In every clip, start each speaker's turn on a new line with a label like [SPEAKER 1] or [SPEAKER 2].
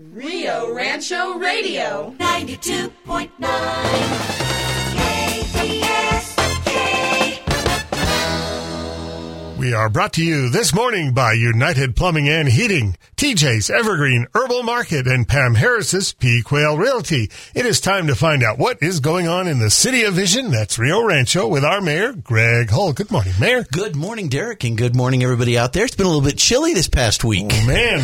[SPEAKER 1] Rio Rancho Radio.
[SPEAKER 2] 92.9 KTSK.
[SPEAKER 3] We are brought to you this morning by United Plumbing and Heating, TJ's Evergreen Herbal Market, and Pam Harris's P. Quail Realty. It is time to find out what is going on in the city of Vision. That's Rio Rancho with our mayor, Greg Hull. Good morning, Mayor.
[SPEAKER 4] Good morning, Derek, and good morning, everybody out there. It's been a little bit chilly this past week.
[SPEAKER 3] Oh, man.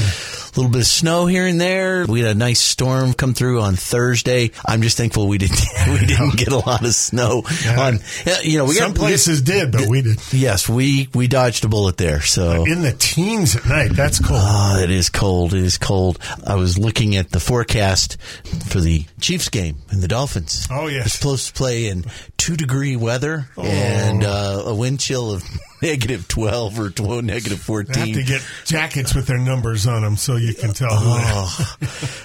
[SPEAKER 4] A little bit of snow here and there. We had a nice storm come through on Thursday. I'm just thankful we didn't we didn't get a lot of snow.
[SPEAKER 3] Yeah.
[SPEAKER 4] On you know we
[SPEAKER 3] Some
[SPEAKER 4] got
[SPEAKER 3] places did, but we did.
[SPEAKER 4] Yes, we we dodged a bullet there. So
[SPEAKER 3] In the teens at night. That's cold.
[SPEAKER 4] Oh, it is cold. It is cold. I was looking at the forecast for the Chiefs game and the Dolphins.
[SPEAKER 3] Oh, yes.
[SPEAKER 4] Supposed to play in two degree weather and uh, a wind chill of negative 12 or 12, negative
[SPEAKER 3] They have
[SPEAKER 4] 14.
[SPEAKER 3] to get jackets with their numbers on them so you can tell. who.
[SPEAKER 4] Oh,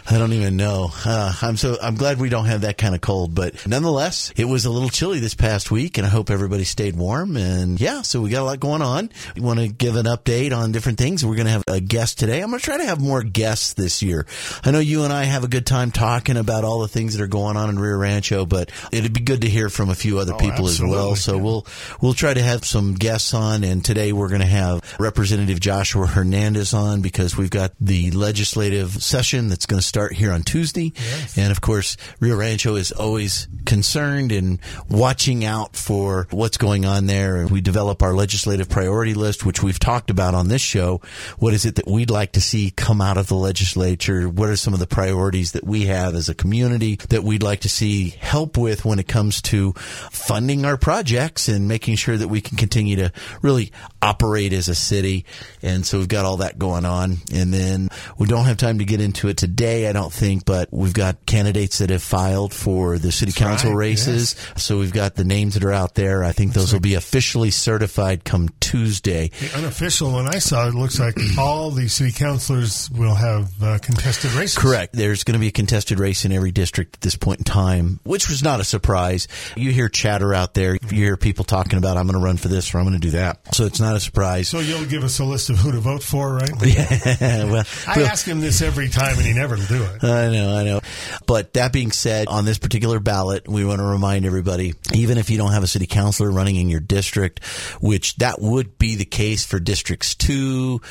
[SPEAKER 4] I don't even know. Uh, I'm so I'm glad we don't have that kind of cold, but nonetheless, it was a little chilly this past week, and I hope everybody stayed warm. And yeah, so we got a lot going on. We want to give an update on different things. We're going to have a guest today. I'm going to try to have more guests this year. I know you and I have a good time talking about all the things that are going on in Rio Rancho, but it'd be good to hear from a few other
[SPEAKER 3] Oh,
[SPEAKER 4] people as well. So
[SPEAKER 3] yeah.
[SPEAKER 4] we'll we'll try to have some guests on, and today we're going to have Representative Joshua Hernandez on because we've got the legislative session that's going to start here on Tuesday, and of course Rio Rancho is always concerned and watching out for what's going on there. And we develop our legislative priority list, which we've talked about on this show. What is it that we'd like to see come out of the legislature? What are some of the priorities that we have as a community that we'd like to see help with when it comes to funding our projects and making sure that we can continue to really operate as a city. And so we've got all that going on. And then we don't have time to get into it today, I don't think, but we've got candidates that have filed for the city council
[SPEAKER 3] right,
[SPEAKER 4] races. So we've got the names that are out there. I think those will be officially certified come Tuesday.
[SPEAKER 3] The unofficial one I saw, it looks like all the city councilors will have uh, contested races.
[SPEAKER 4] Correct. There's going to be a contested race in every district at this point in time, which was not a surprise. You hear chatter out there. You hear people talking about, I'm going to run for this or I'm going to do that. So it's not a surprise.
[SPEAKER 3] So you'll give us a list of who to vote for, right?
[SPEAKER 4] yeah, well,
[SPEAKER 3] I ask him this every time, and he never will do it.
[SPEAKER 4] I know, I know. But that being said, on this particular ballot, we want to remind everybody, even if you don't have a city councilor running in your district, which that would be the case for districts two,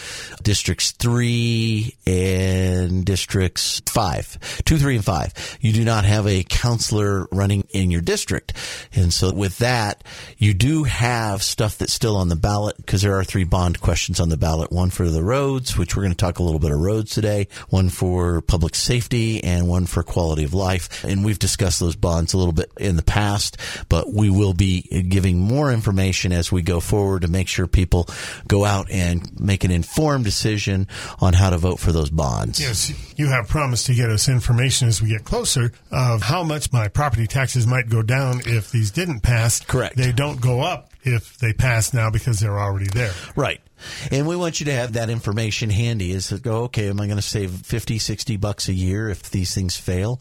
[SPEAKER 4] districts three, and districts five, two, three, and five. You do not have a councilor running in your district. And so with that, you do have stuff that's still on the ballot because there are three bond questions on the ballot. One for the roads, which we're going to talk a little bit of roads today, one for public safety, and one for quality of life. And we've discussed those bonds a little bit in the past, but we will be giving more information as we go forward to make sure people go out and make an informed decision on how to vote for those bonds.
[SPEAKER 3] Yes, you have promised to get us information as we get closer of how much my property taxes might go down if these didn't pass.
[SPEAKER 4] Correct.
[SPEAKER 3] They don't go up if they pass now because they're already there.
[SPEAKER 4] Right. And we want you to have that information handy is to go, okay, am I going to save 50, 60 bucks a year if these things fail?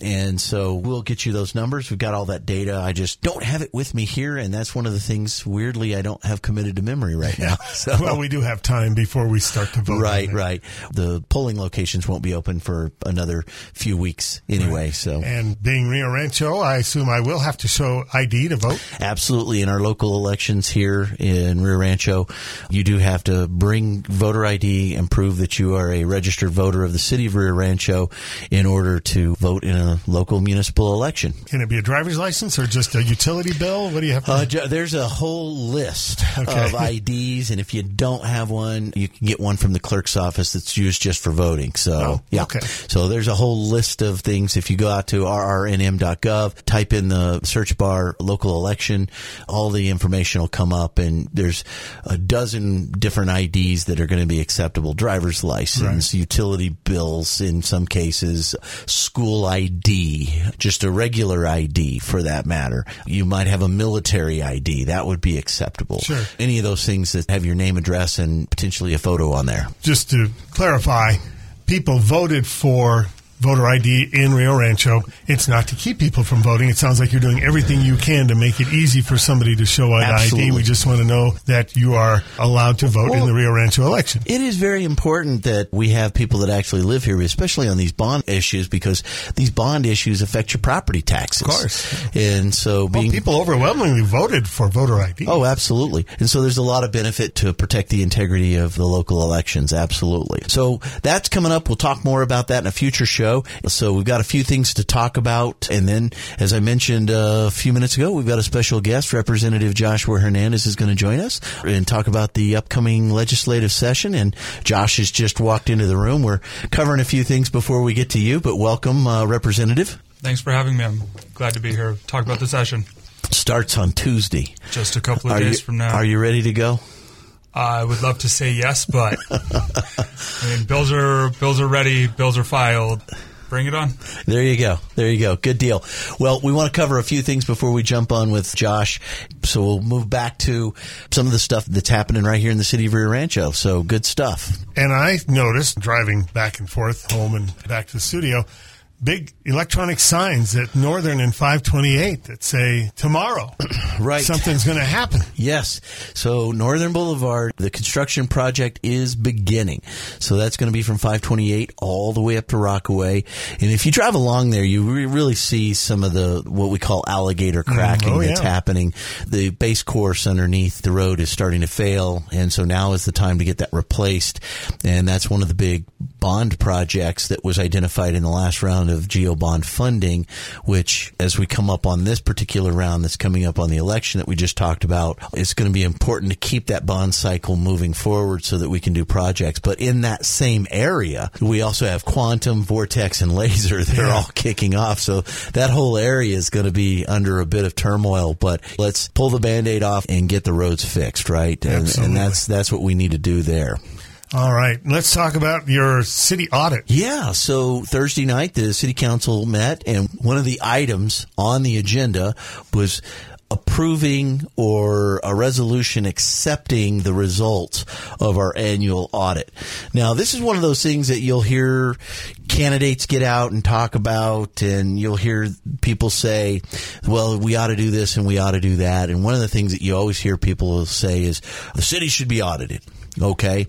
[SPEAKER 4] And so we'll get you those numbers. We've got all that data. I just don't have it with me here. And that's one of the things, weirdly, I don't have committed to memory right now. So.
[SPEAKER 3] Well, we do have time before we start to vote.
[SPEAKER 4] Right, right. The polling locations won't be open for another few weeks anyway. So
[SPEAKER 3] And being Rio Rancho, I assume I will have to show ID to vote.
[SPEAKER 4] Absolutely. In our local elections here in Rio Rancho, you do have to bring voter ID and prove that you are a registered voter of the city of Rio Rancho in order to vote in a local municipal election.
[SPEAKER 3] Can it be a driver's license or just a utility bill? What do you have to
[SPEAKER 4] Uh, ju- there's a whole list
[SPEAKER 3] Okay.
[SPEAKER 4] of IDs, and if you don't have one, you can get one from the clerk's office that's used just for voting. So,
[SPEAKER 3] Oh,
[SPEAKER 4] yeah.
[SPEAKER 3] okay.
[SPEAKER 4] So there's a whole list of things. If you go out to rrnm.gov, type in the search bar local election, all the information will come up, and there's a dozen different IDs that are going to be acceptable: driver's license, utility bills, in some cases, school ID, just a regular ID for that matter. You might have a military ID that would be acceptable.
[SPEAKER 3] Sure.
[SPEAKER 4] Any of those things that have your name, address, and potentially a photo on there.
[SPEAKER 3] just to clarify, people voted for voter ID in Rio Rancho. It's not to keep people from voting. It sounds like you're doing everything you can to make it easy for somebody to show an
[SPEAKER 4] Absolutely.
[SPEAKER 3] ID. We just want to know that you are allowed to vote
[SPEAKER 4] Well,
[SPEAKER 3] in the Rio Rancho election.
[SPEAKER 4] It is very important that we have people that actually live here, especially on these bond issues, because these bond issues affect your property taxes.
[SPEAKER 3] Of course.
[SPEAKER 4] And so
[SPEAKER 3] Well, people overwhelmingly voted for voter ID.
[SPEAKER 4] Oh, absolutely. And so there's a lot of benefit to protect the integrity of the local elections. Absolutely. So that's coming up. We'll talk more about that in a future show. So we've got a few things to talk about. And then, as I mentioned uh, a few minutes ago, we've got a special guest. Representative Joshua Hernandez is going to join us and talk about the upcoming legislative session. And Josh has just walked into the room. We're covering a few things before we get to you, but welcome, uh, Representative.
[SPEAKER 2] Thanks for having me. I'm glad to be here. Talk about the session.
[SPEAKER 4] Starts on Tuesday.
[SPEAKER 2] Just a couple of
[SPEAKER 4] Are
[SPEAKER 2] days
[SPEAKER 4] you,
[SPEAKER 2] from now.
[SPEAKER 4] are you ready to go?
[SPEAKER 2] I would love to say yes, but I mean, bills are bills are ready. Bills are filed. Bring it on.
[SPEAKER 4] There you go. There you go. Good deal. Well, we want to cover a few things before we jump on with Josh. So we'll move back to some of the stuff that's happening right here in the city of Rio Rancho. So good stuff.
[SPEAKER 3] And I noticed driving back and forth home and back to the studio, big electronic signs at Northern and 528 that say tomorrow
[SPEAKER 4] Right.
[SPEAKER 3] something's going to happen.
[SPEAKER 4] Yes. So Northern Boulevard, the construction project is beginning. So that's going to be from 528 all the way up to Rockaway. And if you drive along there, you re- really see some of the, what we call alligator mm, cracking
[SPEAKER 3] oh,
[SPEAKER 4] that's
[SPEAKER 3] yeah.
[SPEAKER 4] happening. The base course underneath the road is starting to fail. And so now is the time to get that replaced. And that's one of the big bond projects that was identified in the last round of GO bond funding, which as we come up on this particular round that's coming up on the election that we just talked about, it's going to be important to keep that bond cycle moving forward so that we can do projects. But in that same area, we also have quantum, vortex, and laser. They're
[SPEAKER 3] Yeah.
[SPEAKER 4] all kicking off. So that whole area is going to be under a bit of turmoil, but let's pull the band-aid off and get the roads fixed, right? And, and that's, that's what we need to do there.
[SPEAKER 3] All right. Let's talk about your city audit.
[SPEAKER 4] Yeah. So Thursday night, the city council met, and one of the items on the agenda was approving or a resolution accepting the results of our annual audit. Now, this is one of those things that you'll hear candidates get out and talk about, and you'll hear people say, well, we ought to do this and we ought to do that. And one of the things that you always hear people say is the city should be audited. Okay.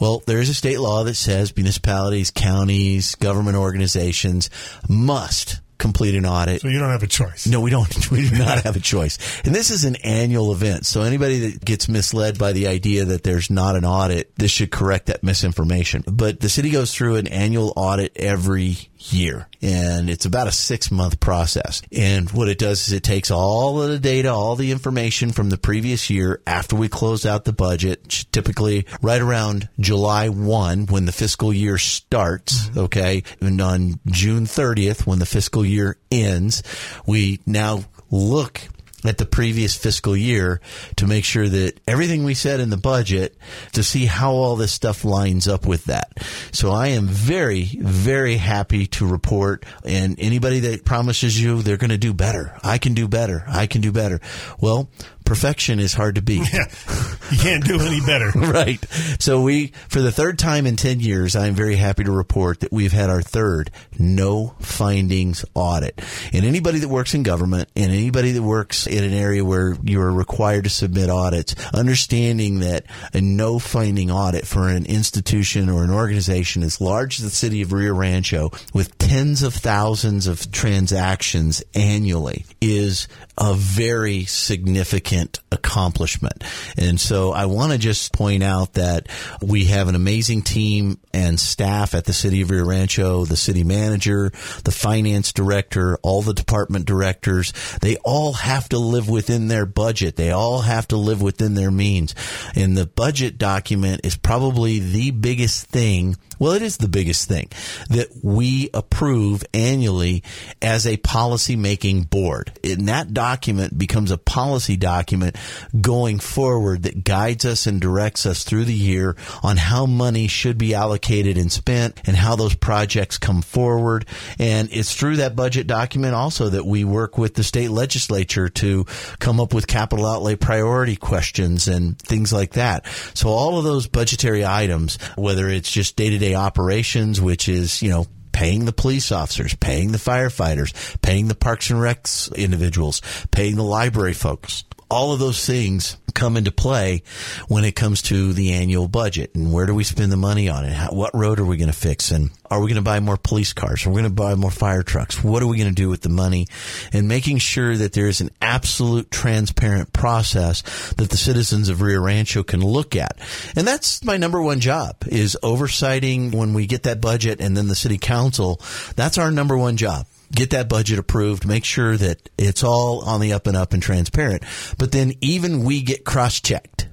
[SPEAKER 4] Well, there is a state law that says municipalities, counties, government organizations must complete an audit.
[SPEAKER 3] So you don't have a choice.
[SPEAKER 4] No, we don't. We do not have a choice. And this is an annual event. So anybody that gets misled by the idea that there's not an audit, this should correct that misinformation. But the city goes through an annual audit every year and it's about a six month process. And what it does is it takes all of the data, all the information from the previous year after we close out the budget, typically right around July 1 when the fiscal year starts. Mm-hmm. Okay. And on June 30th, when the fiscal year ends, we now look at the previous fiscal year to make sure that everything we said in the budget to see how all this stuff lines up with that. So I am very, very happy to report and anybody that promises you they're going to do better. I can do better. I can do better. Well, perfection is hard to beat.
[SPEAKER 3] Yeah. You can't do any better.
[SPEAKER 4] right. So we, for the third time in 10 years, I'm very happy to report that we've had our third no findings audit. And anybody that works in government and anybody that works in an area where you are required to submit audits, understanding that a no finding audit for an institution or an organization as large as the city of Rio Rancho with tens of thousands of transactions annually is a very significant accomplishment. And so I want to just point out that we have an amazing team and staff at the city of Rio Rancho, the city manager, the finance director, all the department directors. They all have to live within their budget. They all have to live within their means. And the budget document is probably the biggest thing well, it is the biggest thing that we approve annually as a policy making board. And that document becomes a policy document going forward that guides us and directs us through the year on how money should be allocated and spent and how those projects come forward. And it's through that budget document also that we work with the state legislature to come up with capital outlay priority questions and things like that. So all of those budgetary items, whether it's just day to day operations, which is, you know, paying the police officers, paying the firefighters, paying the parks and recs individuals, paying the library folks. All of those things come into play when it comes to the annual budget and where do we spend the money on it? How, what road are we going to fix? And are we going to buy more police cars? Are we going to buy more fire trucks? What are we going to do with the money? And making sure that there is an absolute transparent process that the citizens of Rio Rancho can look at. And that's my number one job is oversighting when we get that budget and then the city council. That's our number one job get that budget approved, make sure that it's all on the up and up and transparent. But then even we get cross checked.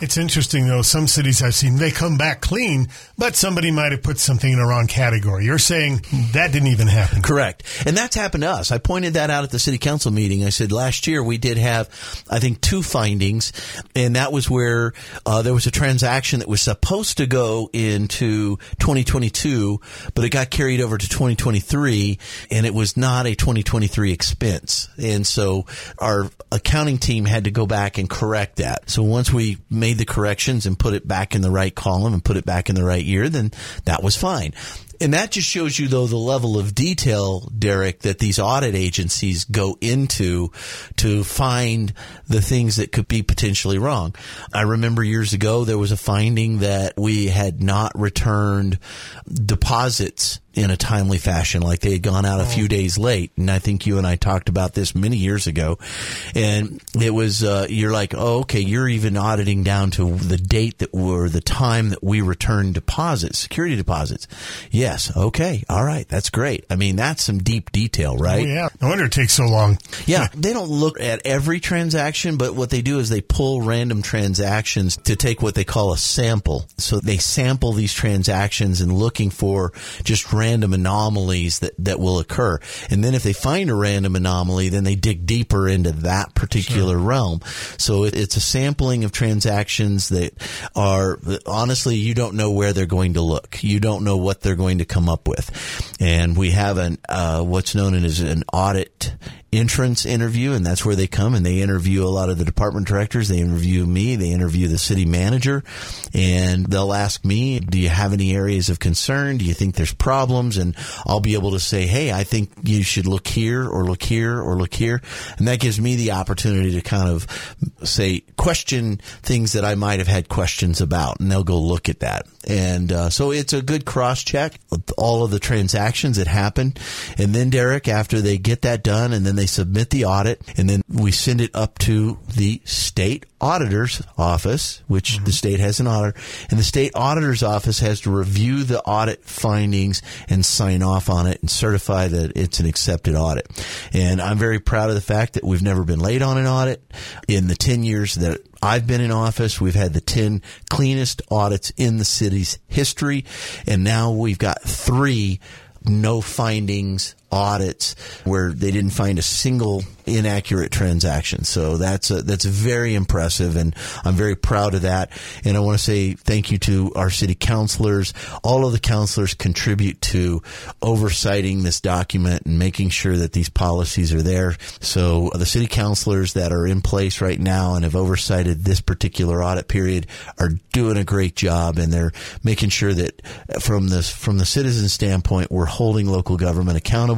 [SPEAKER 3] It's interesting though. Some cities I've seen they come back clean, but somebody might have put something in the wrong category. You're saying that didn't even happen.
[SPEAKER 4] Correct, and that's happened to us. I pointed that out at the city council meeting. I said last year we did have, I think, two findings, and that was where uh, there was a transaction that was supposed to go into 2022, but it got carried over to 2023, and it was not a 2023 expense, and so our accounting team had to go back and correct that. So once we made the corrections and put it back in the right column and put it back in the right year, then that was fine. And that just shows you, though, the level of detail, Derek, that these audit agencies go into to find the things that could be potentially wrong. I remember years ago there was a finding that we had not returned deposits in a timely fashion, like they had gone out a few
[SPEAKER 3] Oh.
[SPEAKER 4] days late. And I think you and I talked about this many years ago. And it was, uh, you're like, oh, okay, you're even auditing down to the date that were the time that we returned deposits, security deposits. Yes. Okay. All right. That's great. I mean, that's some deep detail,
[SPEAKER 3] Oh,
[SPEAKER 4] right?
[SPEAKER 3] yeah. No wonder it takes so long.
[SPEAKER 4] Yeah, they don't look at every transaction, but what they do is they pull random transactions to take what they call a sample. So they sample these transactions and looking for just random anomalies that, that will occur. And then if they find a random anomaly, then they dig deeper into that particular realm. So it, it's a sampling of transactions that are, honestly, you don't know where they're going to look. You don't know what they're going to come up with. And we have an, uh, what's known as an audit entrance interview and that's where they come and they interview a lot of the department directors they interview me they interview the city manager and they'll ask me do you have any areas of concern do you think there's problems and I'll be able to say hey I think you should look here or look here or look here. And that gives me the opportunity to kind of say question things that I might have had questions about and they'll go look at that and uh, so it's a good cross check all of the transactions that happen. And then Derek after they get that done and then they submit the audit and then we send it up to the state auditor's office which the state has an auditor and the state auditor's office has to review the audit findings and sign off on it and certify that it's an accepted audit. And I'm very proud of the fact that we've never been late on an audit. In the 10 years that I've been in office. We've had the 10 cleanest audits in the city's history. And now we've got three no findings audits where they didn't find a single inaccurate transaction. So that's a, that's very impressive and I'm very proud of that. And I want to say thank you to our city councilors. All of the councilors contribute to oversighting this document and making sure that these policies are there. So the city councilors that are in place right now and have oversighted this particular audit period are doing a great job and they're making sure that from the from the citizen standpoint we're holding local government accountable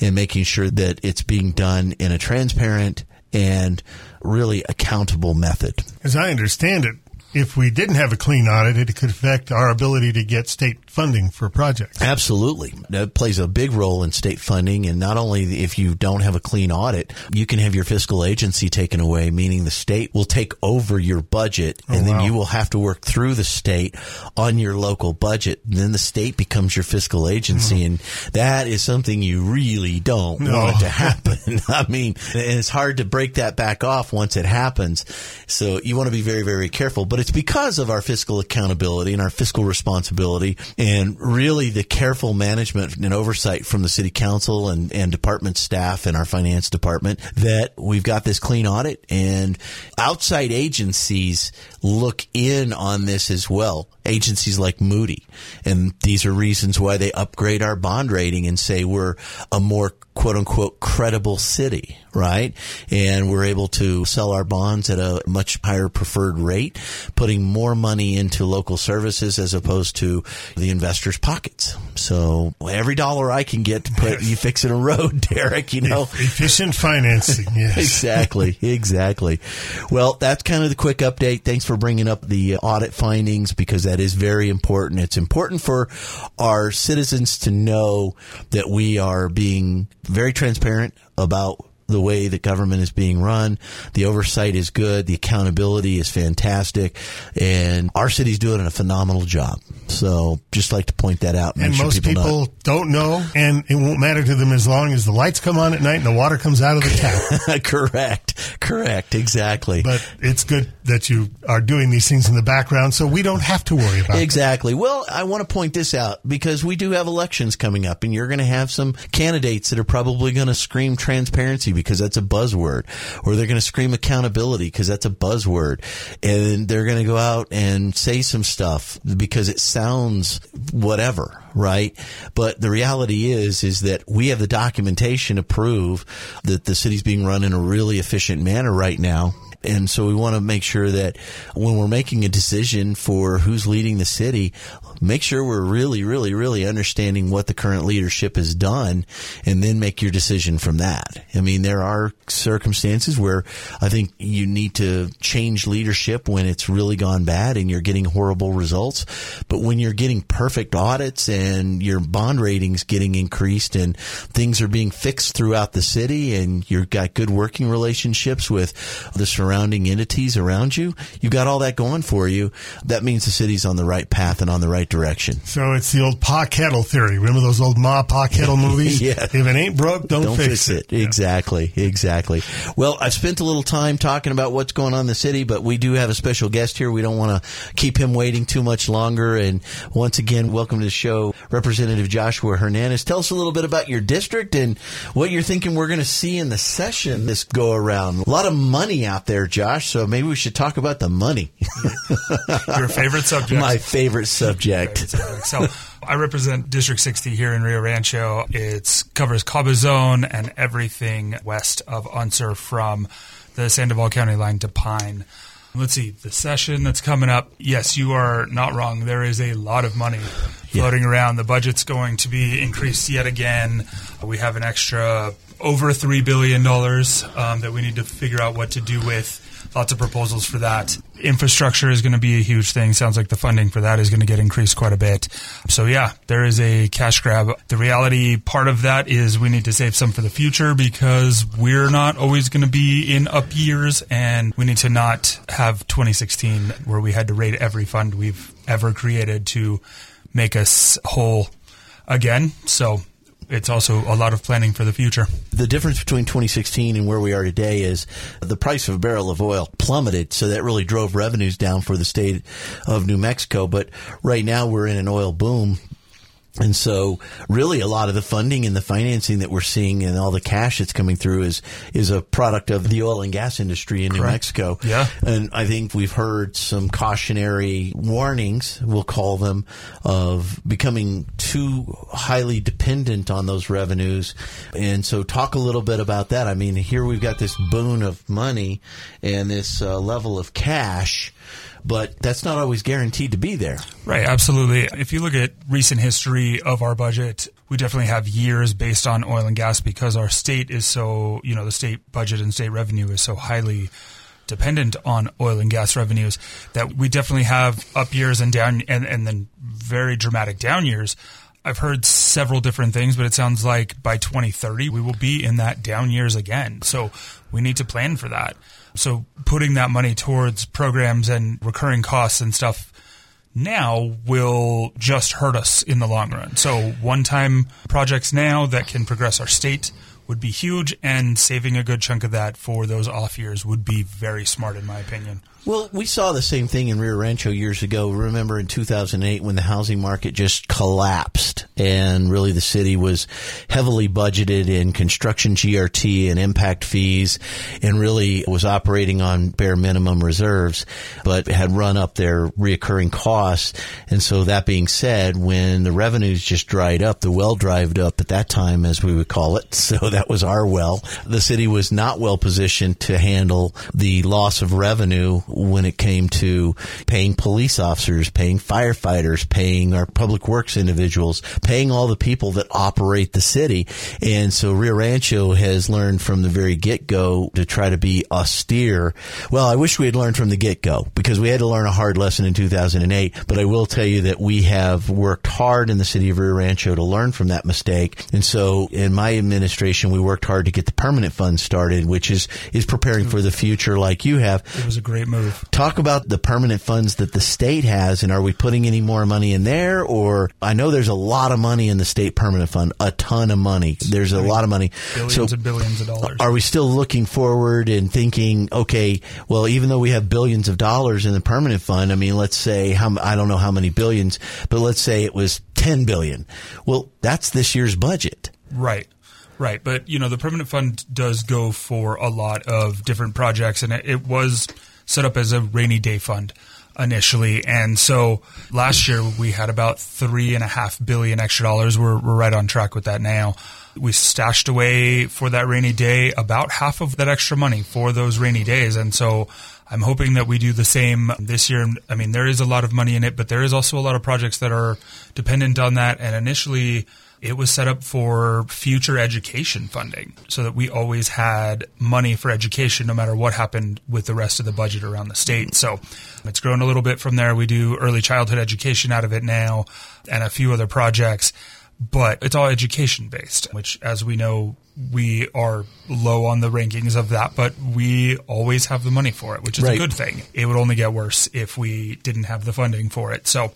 [SPEAKER 4] and making sure that it's being done in a transparent and really accountable method.
[SPEAKER 3] As I understand it, if we didn't have a clean audit, it could affect our ability to get state funding for projects.
[SPEAKER 4] Absolutely. That plays a big role in state funding. And not only if you don't have a clean audit, you can have your fiscal agency taken away, meaning the state will take over your budget oh, and then
[SPEAKER 3] wow.
[SPEAKER 4] you will have to work through the state on your local budget. And then the state becomes your fiscal agency. Hmm. And that is something you really don't
[SPEAKER 3] No.
[SPEAKER 4] want to happen. I mean, and it's hard to break that back off once it happens. So you want to be very, very careful. But it's because of our fiscal accountability and our fiscal responsibility and really the careful management and oversight from the city council and, and department staff and our finance department that we've got this clean audit and outside agencies look in on this as well. Agencies like Moody. And these are reasons why they upgrade our bond rating and say we're a more quote unquote credible city, right? And we're able to sell our bonds at a much higher preferred rate, putting more money into local services as opposed to the investors' pockets. So every dollar I can get to put you fixing a road, Derek, you know.
[SPEAKER 3] Efficient financing, yes.
[SPEAKER 4] exactly, exactly. Well, that's kind of the quick update. Thanks for bringing up the audit findings because that is very important. It's important for our citizens to know that we are being very transparent about the way that government is being run. The oversight is good. The accountability is fantastic. And our city's doing a phenomenal job. So just like to point that out.
[SPEAKER 3] And
[SPEAKER 4] make
[SPEAKER 3] most
[SPEAKER 4] sure people,
[SPEAKER 3] people, don't know, and it won't matter to them as long as the lights come on at night and the water comes out of the tap.
[SPEAKER 4] correct. Correct. Exactly.
[SPEAKER 3] but it's good that you are doing these things in the background so we don't have to worry about it.
[SPEAKER 4] Exactly. Well, I want to point this out because we do have elections coming up, and you're going to have some candidates that are probably going to scream transparency because that's a buzzword, or they're going to scream accountability because that's a buzzword, and they're going to go out and say some stuff because it sounds whatever, right? But the reality is, is that we have the documentation to prove that the city's being run in a really efficient manner right now. And so we want to make sure that when we're making a decision for who's leading the city, make sure we're really, really, really understanding what the current leadership has done and then make your decision from that. I mean, there are circumstances where I think you need to change leadership when it's really gone bad and you're getting horrible results. But when you're getting perfect audits and your bond ratings getting increased and things are being fixed throughout the city and you've got good working relationships with the surrounding entities around you, you've got all that going for you. That means the city's on the right path and on the right direction.
[SPEAKER 3] So it's the old Pa Kettle theory. Remember those old Ma Pa Kettle movies?
[SPEAKER 4] Yeah.
[SPEAKER 3] If it ain't broke, don't,
[SPEAKER 4] Don't fix it.
[SPEAKER 3] Yeah.
[SPEAKER 4] Exactly. Exactly. Well, I've spent a little time talking about what's going on in the city, but we do have a special guest here. We don't want to keep him waiting too much longer. And once again, welcome to the show, Representative Joshua Hernandez. Tell us a little bit about your district and what you're thinking we're going to see in the session this go around. A lot of money out there, Josh. So maybe we should talk about the money.
[SPEAKER 2] Your favorite subject.
[SPEAKER 4] My favorite subject.
[SPEAKER 2] So I represent District 60 here in Rio Rancho. It covers Cabezon and everything west of Unser from the Sandoval County line to Pine. Let's see, the session that's coming up. Yes, you are not wrong. There is a lot of money floating around. The budget's going to be increased yet again. We have an extra over $3 billion um, that we need to figure out what to do with. Lots of proposals for that. Infrastructure is going to be a huge thing. Sounds like the funding for that is going to get increased quite a bit. So yeah, there is a cash grab. The reality part of that is we need to save some for the future because we're not always going to be in up years and we need to not have 2016 where we had to raid every fund we've ever created to make us whole again. So it's also a lot of planning for the future.
[SPEAKER 4] The difference between 2016 and where we are today is the price of a barrel of oil plummeted, so that really drove revenues down for the state of New Mexico. But right now we're in an oil boom. And so, really, a lot of the funding and the financing that we're seeing and all the cash that's coming through is is a product of the oil and gas industry in New Mexico.
[SPEAKER 2] Yeah.
[SPEAKER 4] And I think we've heard some cautionary warnings, we'll call them, of becoming too highly dependent on those revenues. And so, talk a little bit about that. I mean, here we've got this boon of money and this uh, level of cash, but that's not always guaranteed to be there.
[SPEAKER 2] Right, absolutely. If you look at recent history of our budget, we definitely have years based on oil and gas because our state is so, you know, the state budget and state revenue is so highly dependent on oil and gas revenues that we definitely have up years and down and, and then very dramatic down years. I've heard several different things, but it sounds like by 2030 we will be in that down years again. So we need to plan for that. So putting that money towards programs and recurring costs and stuff now will just hurt us in the long run. So one time projects now that can progress our state would be huge and saving a good chunk of that for those off years would be very smart in my opinion.
[SPEAKER 4] Well, we saw the same thing in Rio Rancho years ago. Remember in 2008 when the housing market just collapsed and really the city was heavily budgeted in construction GRT and impact fees and really was operating on bare minimum reserves, but had run up their reoccurring costs. And so that being said, when the revenues just dried up, the well dried up at that time, as we would call it, so that was our well. The city was not well positioned to handle the loss of revenue when it came to paying police officers, paying firefighters, paying our public works individuals, paying all the people that operate the city. And so Rio Rancho has learned from the very get go to try to be austere. Well, I wish we had learned from the get go because we had to learn a hard lesson in 2008. But I will tell you that we have worked hard in the city of Rio Rancho to learn from that mistake. And so in my administration, we worked hard to get the permanent fund started, which is, is preparing for the future like you have.
[SPEAKER 2] It was a great move.
[SPEAKER 4] Talk about the permanent funds that the state has and are we putting any more money in there or I know there's a lot of money in the state permanent fund, a ton of money. There's a lot of money.
[SPEAKER 2] Billions
[SPEAKER 4] So
[SPEAKER 2] and billions of dollars.
[SPEAKER 4] are we still looking forward and thinking, okay, well, even though we have billions of dollars in the permanent fund, I mean, let's say how I don't know how many billions, but let's say it was 10 billion. Well, that's this year's budget.
[SPEAKER 2] Right. Right. But, you know, the permanent fund does go for a lot of different projects, and it, it was set up as a rainy day fund initially. And so last year we had about three and a half billion extra dollars. We're, we're right on track with that now. We stashed away for that rainy day about half of that extra money for those rainy days. And so I'm hoping that we do the same this year. I mean, there is a lot of money in it, but there is also a lot of projects that are dependent on that. And initially, it was set up for future education funding so that we always had money for education no matter what happened with the rest of the budget around the state. So it's grown a little bit from there. We do early childhood education out of it now and a few other projects, but it's all education based, which as we know, we are low on the rankings of that, but we always have the money for it, which is
[SPEAKER 4] Right.
[SPEAKER 2] a good thing. It would only get worse if we didn't have the funding for it. So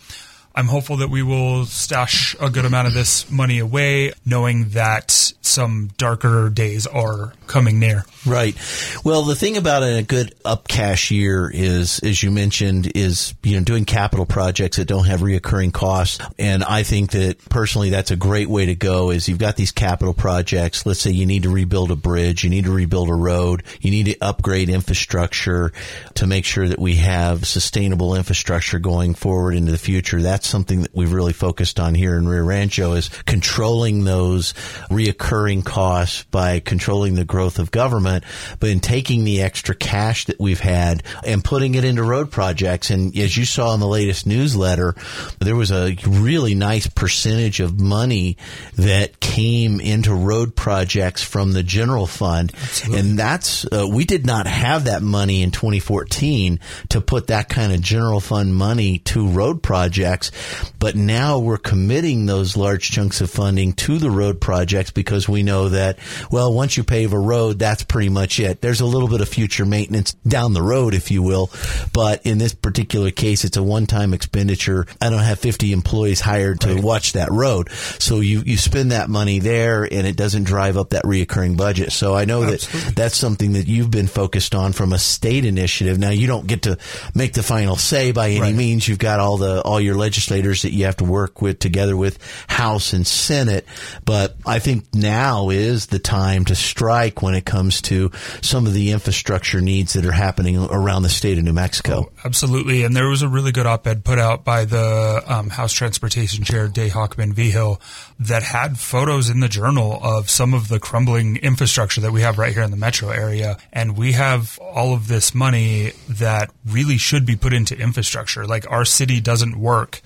[SPEAKER 2] I'm hopeful that we will stash a good amount of this money away, knowing that some darker days are coming near.
[SPEAKER 4] Right. Well, the thing about a good up cash year is, as you mentioned, is you know doing capital projects that don't have reoccurring costs, and I think that personally that's a great way to go. Is you've got these capital projects. Let's say you need to rebuild a bridge, you need to rebuild a road, you need to upgrade infrastructure to make sure that we have sustainable infrastructure going forward into the future. That's something that we've really focused on here in Rio Rancho is controlling those reoccurring costs by controlling the growth of government, but in taking the extra cash that we've had and putting it into road projects. And as you saw in the latest newsletter, there was a really nice percentage of money that came into road projects from the general fund. And that's, uh, we did not have that money in 2014 to put that kind of general fund money to road projects. But now we're committing those large chunks of funding to the road projects because we know that, well, once you pave a road, that's pretty much it. There's a little bit of future maintenance down the road, if you will. But in this particular case, it's a one-time expenditure. I don't have 50 employees hired to watch that road. So you, you spend that money there and it doesn't drive up that reoccurring budget. So I know that that's something that you've been focused on from a state initiative. Now you don't get to make the final say by any
[SPEAKER 2] Right.
[SPEAKER 4] means. You've got all the all your legislators that you have to work with together with House and Senate. But I think now is the time to strike when it comes to some of the infrastructure needs that are happening around the state of New Mexico.
[SPEAKER 2] Absolutely. And there was a really good op ed put out by the um, House Transportation Chair, Day Hochman-Vigil, that had photos in the journal of some of the crumbling infrastructure that we have right here in the metro area. And we have all of this money that really should be put into infrastructure. Like our city doesn't work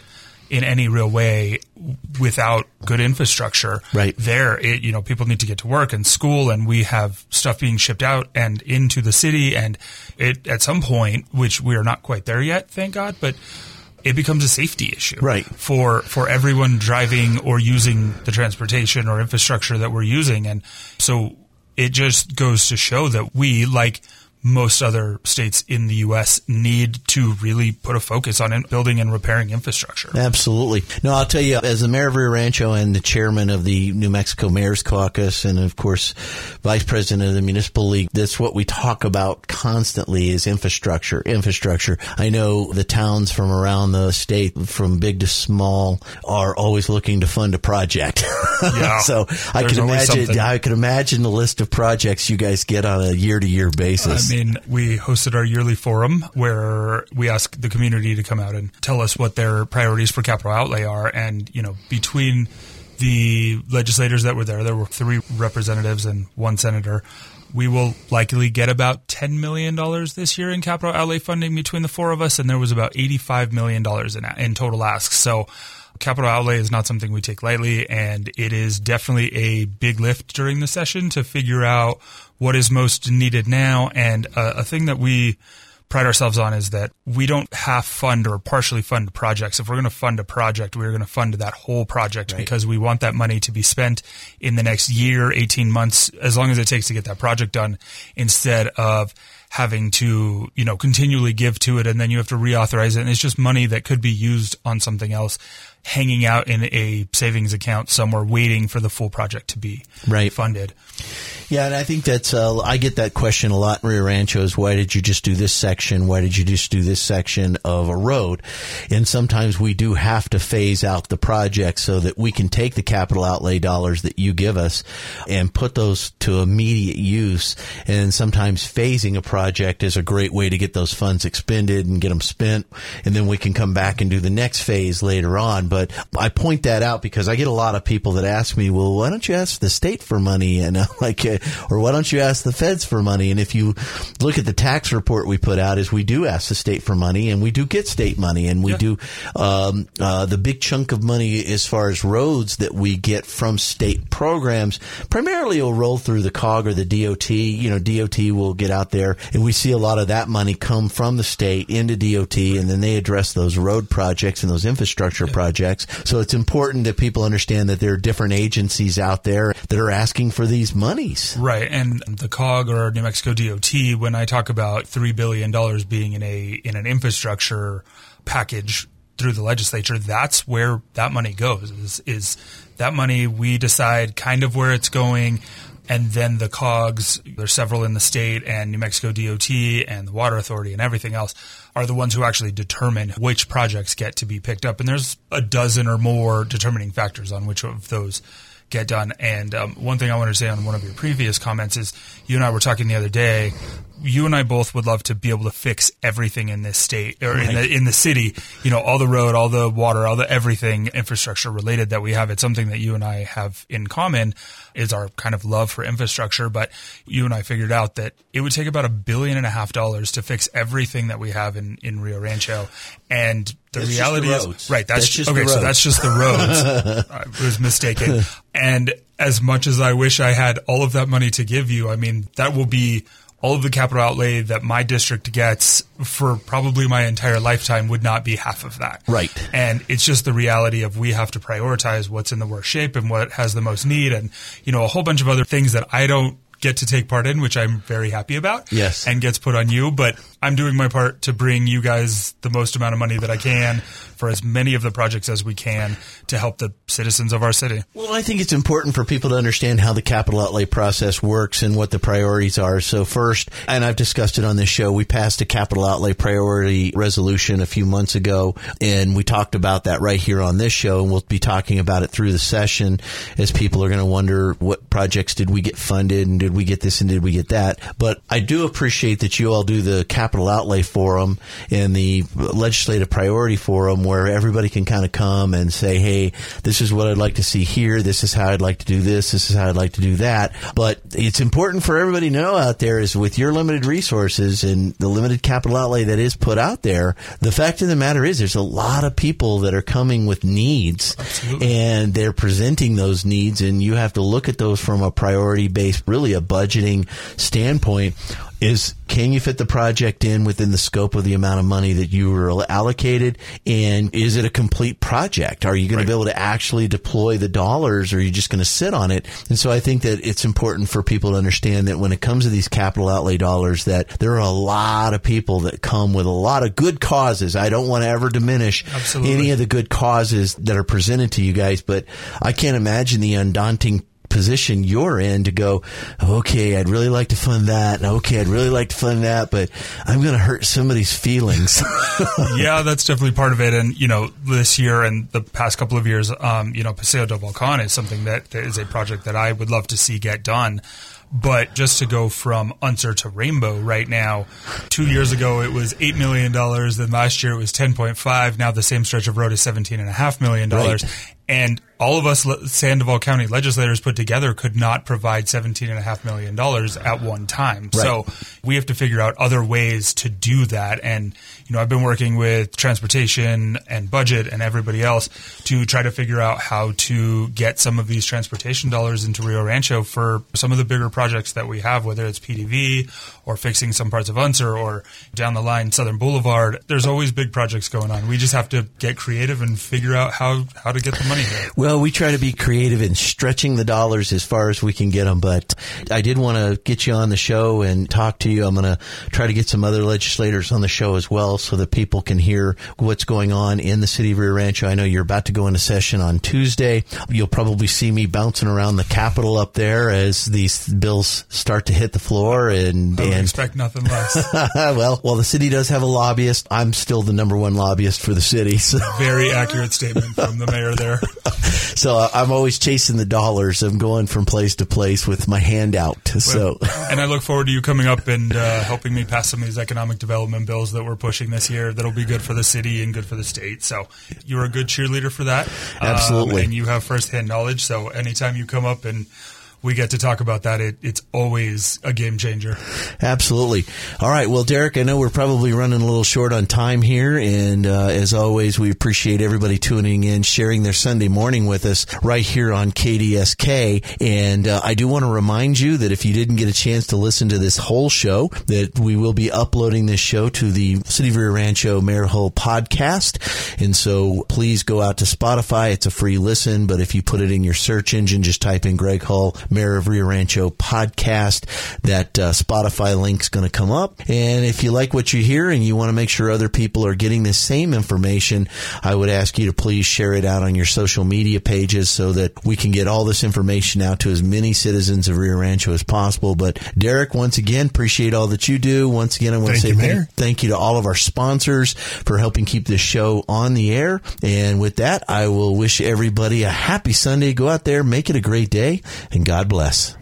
[SPEAKER 2] in any real way without good infrastructure
[SPEAKER 4] Right.
[SPEAKER 2] there it, you know people need to get to work and school and we have stuff being shipped out and into the city and it at some point which we are not quite there yet thank god but it becomes a safety issue
[SPEAKER 4] Right.
[SPEAKER 2] for for everyone driving or using the transportation or infrastructure that we're using and so it just goes to show that we like most other states in the US need to really put a focus on in- building and repairing infrastructure.
[SPEAKER 4] Absolutely. No, I'll tell you, as the mayor of Rio Rancho and the chairman of the New Mexico Mayor's Caucus, and of course, vice president of the Municipal League, that's what we talk about constantly is infrastructure, infrastructure. I know the towns from around the state, from big to small, are always looking to fund a project.
[SPEAKER 2] Yeah.
[SPEAKER 4] so I can imagine,
[SPEAKER 2] something.
[SPEAKER 4] I can imagine the list of projects you guys get on a year to year basis.
[SPEAKER 2] I mean, we hosted our yearly forum where we ask the community to come out and tell us what their priorities for capital outlay are. And, you know, between the legislators that were there, there were three representatives and one senator. We will likely get about $10 million this year in capital outlay funding between the four of us, and there was about $85 million in, in total asks. So capital outlay is not something we take lightly, and it is definitely a big lift during the session to figure out what is most needed now. And a, a thing that we pride ourselves on is that we don't half fund or partially fund projects. If we're going to fund a project, we're going to fund that whole project right. because we want that money to be spent in the next year, 18 months, as long as it takes to get that project done instead of having to, you know, continually give to it and then you have to reauthorize it. And it's just money that could be used on something else hanging out in a savings account somewhere waiting for the full project to be
[SPEAKER 4] right.
[SPEAKER 2] funded.
[SPEAKER 4] Yeah, and I think that's uh, I get that question a lot in Rio Rancho is why did you just do this section? Why did you just do this section of a road? And sometimes we do have to phase out the project so that we can take the capital outlay dollars that you give us and put those to immediate use. And sometimes phasing a project is a great way to get those funds expended and get them spent, and then we can come back and do the next phase later on. But I point that out because I get a lot of people that ask me, "Well, why don't you ask the state for money?" And I'm like or why don't you ask the feds for money? And if you look at the tax report we put out, is we do ask the state for money, and we do get state money, and we yeah. do um, uh, the big chunk of money as far as roads that we get from state programs. Primarily, will roll through the COG or the DOT. You know, DOT will get out there, we see a lot of that money come from the state into DOT, and then they address those road projects and those infrastructure yeah. projects. So it's important that people understand that there are different agencies out there that are asking for these monies.
[SPEAKER 2] Right. And the COG or New Mexico DOT, when I talk about $3 billion being in a, in an infrastructure package through the legislature, that's where that money goes is, is that money we decide kind of where it's going. And then the COGs, there's several in the state and New Mexico DOT and the Water Authority and everything else are the ones who actually determine which projects get to be picked up. And there's a dozen or more determining factors on which of those get done. And um, one thing I want to say on one of your previous comments is you and I were talking the other day you and I both would love to be able to fix everything in this state or right. in the in the city. You know, all the road, all the water, all the everything infrastructure related that we have. It's something that you and I have in common is our kind of love for infrastructure. But you and I figured out that it would take about a billion and a half dollars to fix everything that we have in in Rio Rancho, and the
[SPEAKER 4] that's
[SPEAKER 2] reality
[SPEAKER 4] the
[SPEAKER 2] is right. That's,
[SPEAKER 4] that's just
[SPEAKER 2] okay. So that's just the roads. I was mistaken. And as much as I wish I had all of that money to give you, I mean that will be all of the capital outlay that my district gets for probably my entire lifetime would not be half of that.
[SPEAKER 4] Right.
[SPEAKER 2] And it's just the reality of we have to prioritize what's in the worst shape and what has the most need and, you know, a whole bunch of other things that I don't get to take part in, which I'm very happy about.
[SPEAKER 4] Yes.
[SPEAKER 2] And gets put on you. But I'm doing my part to bring you guys the most amount of money that I can for as many of the projects as we can to help the citizens of our city.
[SPEAKER 4] Well, I think it's important for people to understand how the capital outlay process works and what the priorities are. So first, and I've discussed it on this show, we passed a capital outlay priority resolution a few months ago, and we talked about that right here on this show, and we'll be talking about it through the session as people are going to wonder what projects did we get funded and did we get this and did we get that. But I do appreciate that you all do the capital outlay forum and the legislative priority forum where everybody can kind of come and say, hey, this is what I'd like to see here. This is how I'd like to do this. This is how I'd like to do that. But it's important for everybody to know out there is with your limited resources and the limited capital outlay that is put out there, the fact of the matter is there's a lot of people that are coming with needs
[SPEAKER 2] Absolutely.
[SPEAKER 4] and they're presenting those needs and you have to look at those from a priority based, really a budgeting standpoint is can you fit the project in within the scope of the amount of money that you were allocated? And is it a complete project? Are you going right. to be able to actually deploy the dollars or are you just going to sit on it? And so I think that it's important for people to understand that when it comes to these capital outlay dollars, that there are a lot of people that come with a lot of good causes. I don't want to ever diminish
[SPEAKER 2] Absolutely.
[SPEAKER 4] any of the good causes that are presented to you guys, but I can't imagine the undaunting position you're in to go, okay, I'd really like to fund that. Okay, I'd really like to fund that, but I'm going to hurt somebody's feelings.
[SPEAKER 2] yeah, that's definitely part of it. And, you know, this year and the past couple of years, um, you know, Paseo del Volcan is something that, that is a project that I would love to see get done. But just to go from Unser to Rainbow right now, two years ago it was $8 million. Then last year it was 10.5. Now the same stretch of road is $17.5 million. Right. And all of us Sandoval County legislators put together could not provide $17.5 million at one time.
[SPEAKER 4] Right.
[SPEAKER 2] So we have to figure out other ways to do that. And, you know, I've been working with transportation and budget and everybody else to try to figure out how to get some of these transportation dollars into Rio Rancho for some of the bigger projects that we have, whether it's PDV or fixing some parts of Unser or down the line Southern Boulevard. There's always big projects going on. We just have to get creative and figure out how, how to get the money here.
[SPEAKER 4] Well, we try to be creative in stretching the dollars as far as we can get them, but I did want to get you on the show and talk to you. I'm going to try to get some other legislators on the show as well so that people can hear what's going on in the city of Rio Rancho. I know you're about to go into session on Tuesday. You'll probably see me bouncing around the Capitol up there as these bills start to hit the floor and, and
[SPEAKER 2] expect nothing less.
[SPEAKER 4] well, while the city does have a lobbyist, I'm still the number one lobbyist for the city. So,
[SPEAKER 2] Very accurate statement from the mayor there.
[SPEAKER 4] so I'm always chasing the dollars. I'm going from place to place with my hand out. So,
[SPEAKER 2] and I look forward to you coming up and uh, helping me pass some of these economic development bills that we're pushing this year. That'll be good for the city and good for the state. So you're a good cheerleader for that. Um,
[SPEAKER 4] Absolutely.
[SPEAKER 2] and you have firsthand knowledge. So anytime you come up and we get to talk about that, it, it's always a game changer.
[SPEAKER 4] Absolutely. All right. Well, Derek, I know we're probably running a little short on time here. And uh, as always, we appreciate everybody tuning in, sharing their Sunday morning with us right here on KDSK. And uh, I do want to remind you that if you didn't get a chance to listen to this whole show, that we will be uploading this show to the City of Rio Rancho Mayor Hull podcast. And so please go out to Spotify. It's a free listen. But if you put it in your search engine, just type in Greg Hull Mayor of Rio Rancho podcast. That uh, Spotify link's going to come up. And if you like what you hear and you want to make sure other people are getting the same information, I would ask you to please share it out on your social media pages so that we can get all this information out to as many citizens of Rio Rancho as possible. But Derek, once again, appreciate all that you do. Once again, I want to say
[SPEAKER 3] you,
[SPEAKER 4] thank, you to all of our sponsors for helping keep this show on the air. And with that, I will wish everybody a happy Sunday. Go out there, make it a great day, and God bless.